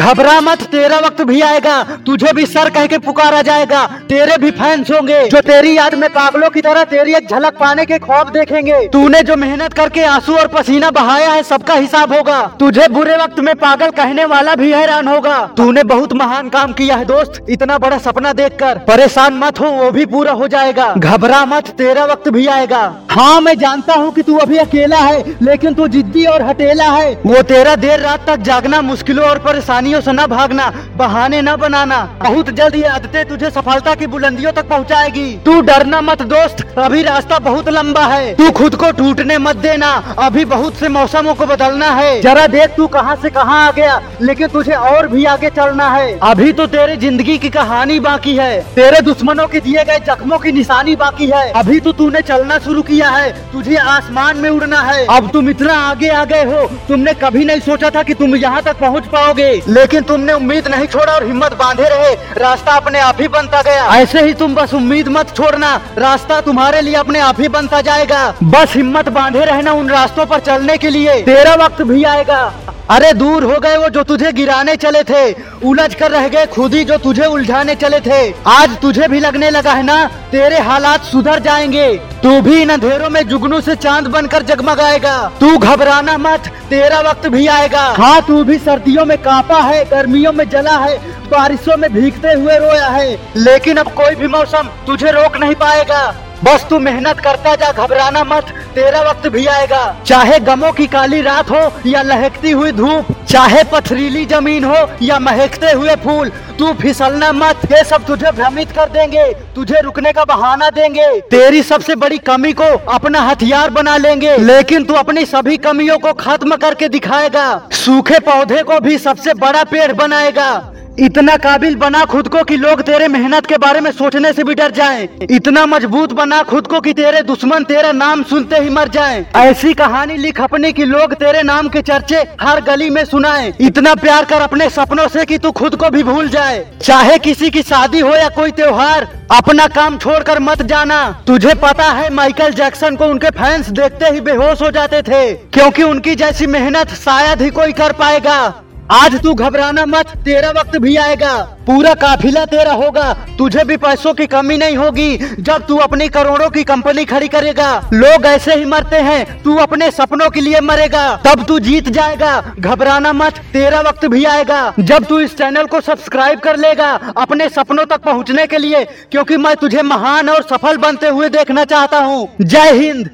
घबरा मत, तेरा वक्त भी आएगा। तुझे भी सर कह के पुकारा जाएगा। तेरे भी फैंस होंगे। जो तेरी याद में पागलों की तरह तेरी एक झलक पाने के ख्वाब देखेंगे। तूने जो मेहनत करके आँसू और पसीना बहाया है, सबका हिसाब होगा। तुझे बुरे वक्त में पागल कहने वाला भी हैरान होगा। तूने बहुत महान काम किया है, दोस्त। इतना बड़ा सपना देखकर परेशान मत हो, वो भी पूरा हो जाएगा। घबरा मत, तेरा वक्त भी आएगा। हाँ मैं जानता हूँ कि तू अभी अकेला है, लेकिन तू जिद्दी और हटेला है। वो तेरा देर रात तक जागना मुश्किलों और परेशानियों से न भागना, बहाने न बनाना। बहुत जल्द ये आदतें तुझे सफलता की बुलंदियों तक पहुँचाएगी। तू डरना मत दोस्त, अभी रास्ता बहुत लंबा है। तू खुद को टूटने मत देना, अभी बहुत से मौसमों को बदलना है। जरा देख तू कहाँ से कहाँ आ गया, लेकिन तुझे और भी आगे चलना है। अभी तो तेरे ज़िंदगी की कहानी बाकी है। तेरे दुश्मनों के दिए गए जख्मों की निशानी बाकी है। अभी तो तूने चलना शुरू किया है, तुझे आसमान में उड़ना है। अब तुम इतना आगे आ गए हो, तुमने कभी नहीं सोचा था कि तुम यहाँ तक पहुँच पाओगे। लेकिन तुमने उम्मीद नहीं छोड़ा और हिम्मत बांधे रहे। रास्ता अपने आप ही बनता गया। ऐसे ही तुम बस उम्मीद मत छोड़ना। रास्ता तुम्हारे लिए अपने आप ही बनता जाएगा। बस हिम्मत बांधे रहना उन रास्तों पर चलने के लिए। तेरा वक्त भी आएगा। अरे दूर हो गए वो जो तुझे गिराने चले थे। उलझ कर रह गए खुद ही जो तुझे उलझाने चले थे। आज तुझे भी लगने लगा है ना? तेरे हालात सुधर जाएँगे। तू भी इन अंधेरों में जुगनू से चाँद बनकर जगमगाएगा। तू घबराना मत, तेरा वक्त भी आएगा। हाँ तू भी सर्दियों में कांपा है, गर्मियों में जला है, बारिशों में भीगते हुए रोया है। लेकिन अब कोई भी मौसम तुझे रोक नहीं पाएगा। बस तू मेहनत करता जा, घबराना मत, तेरा वक्त भी आएगा। चाहे गमों की काली रात हो, या लहकती हुई धूप, चाहे पथरीली ज़मीन हो, या महकते हुए फूल, तू फिसलना मत। ये सब तुझे भ्रमित कर देंगे, तुझे रुकने का बहाना देंगे। तेरी सबसे बड़ी कमी को अपना हथियार बना लेंगे, लेकिन तू अपनी सभी कमियों को खत्म करके दिखाएगा। सूखे पौधे को भी सबसे बड़ा पेड़ बनाएगा। इतना काबिल बना खुद को कि लोग तेरे मेहनत के बारे में सोचने से भी डर जाएँ। इतना मज़बूत बना खुद को कि तेरे दुश्मन तेरा नाम सुनते ही मर जाएँ। ऐसी कहानी लिख अपने की लोग तेरे नाम के चर्चे हर गली में सुनाएँ। इतना प्यार कर अपने सपनों से कि तू खुद को भी भूल जाए चाहे किसी की शादी हो या कोई त्योहार, अपना काम छोड़कर मत जाना तुझे पता है, माइकल जैक्सन को उनके फैंस देखते ही बेहोश हो जाते थे, क्योंकि उनकी जैसी मेहनत शायद ही कोई कर पाएगा आज तू घबराना मत, तेरा वक्त भी आएगा। पूरा काफिला तेरा होगा। तुझे भी पैसों की कमी नहीं होगी। जब तू अपनी करोड़ों की कंपनी खड़ी करेगा, लोग ऐसे ही मरते हैं, तू अपने सपनों के लिए मरेगा। तब तू जीत जाएगा। घबराना मत, तेरा वक्त भी आएगा। जब तू इस चैनल को सब्सक्राइब कर लेगा, अपने सपनों तक पहुँचने के लिए, क्यूँकी मैं तुझे महान और सफल बनते हुए देखना चाहता हूँ। जय हिंद।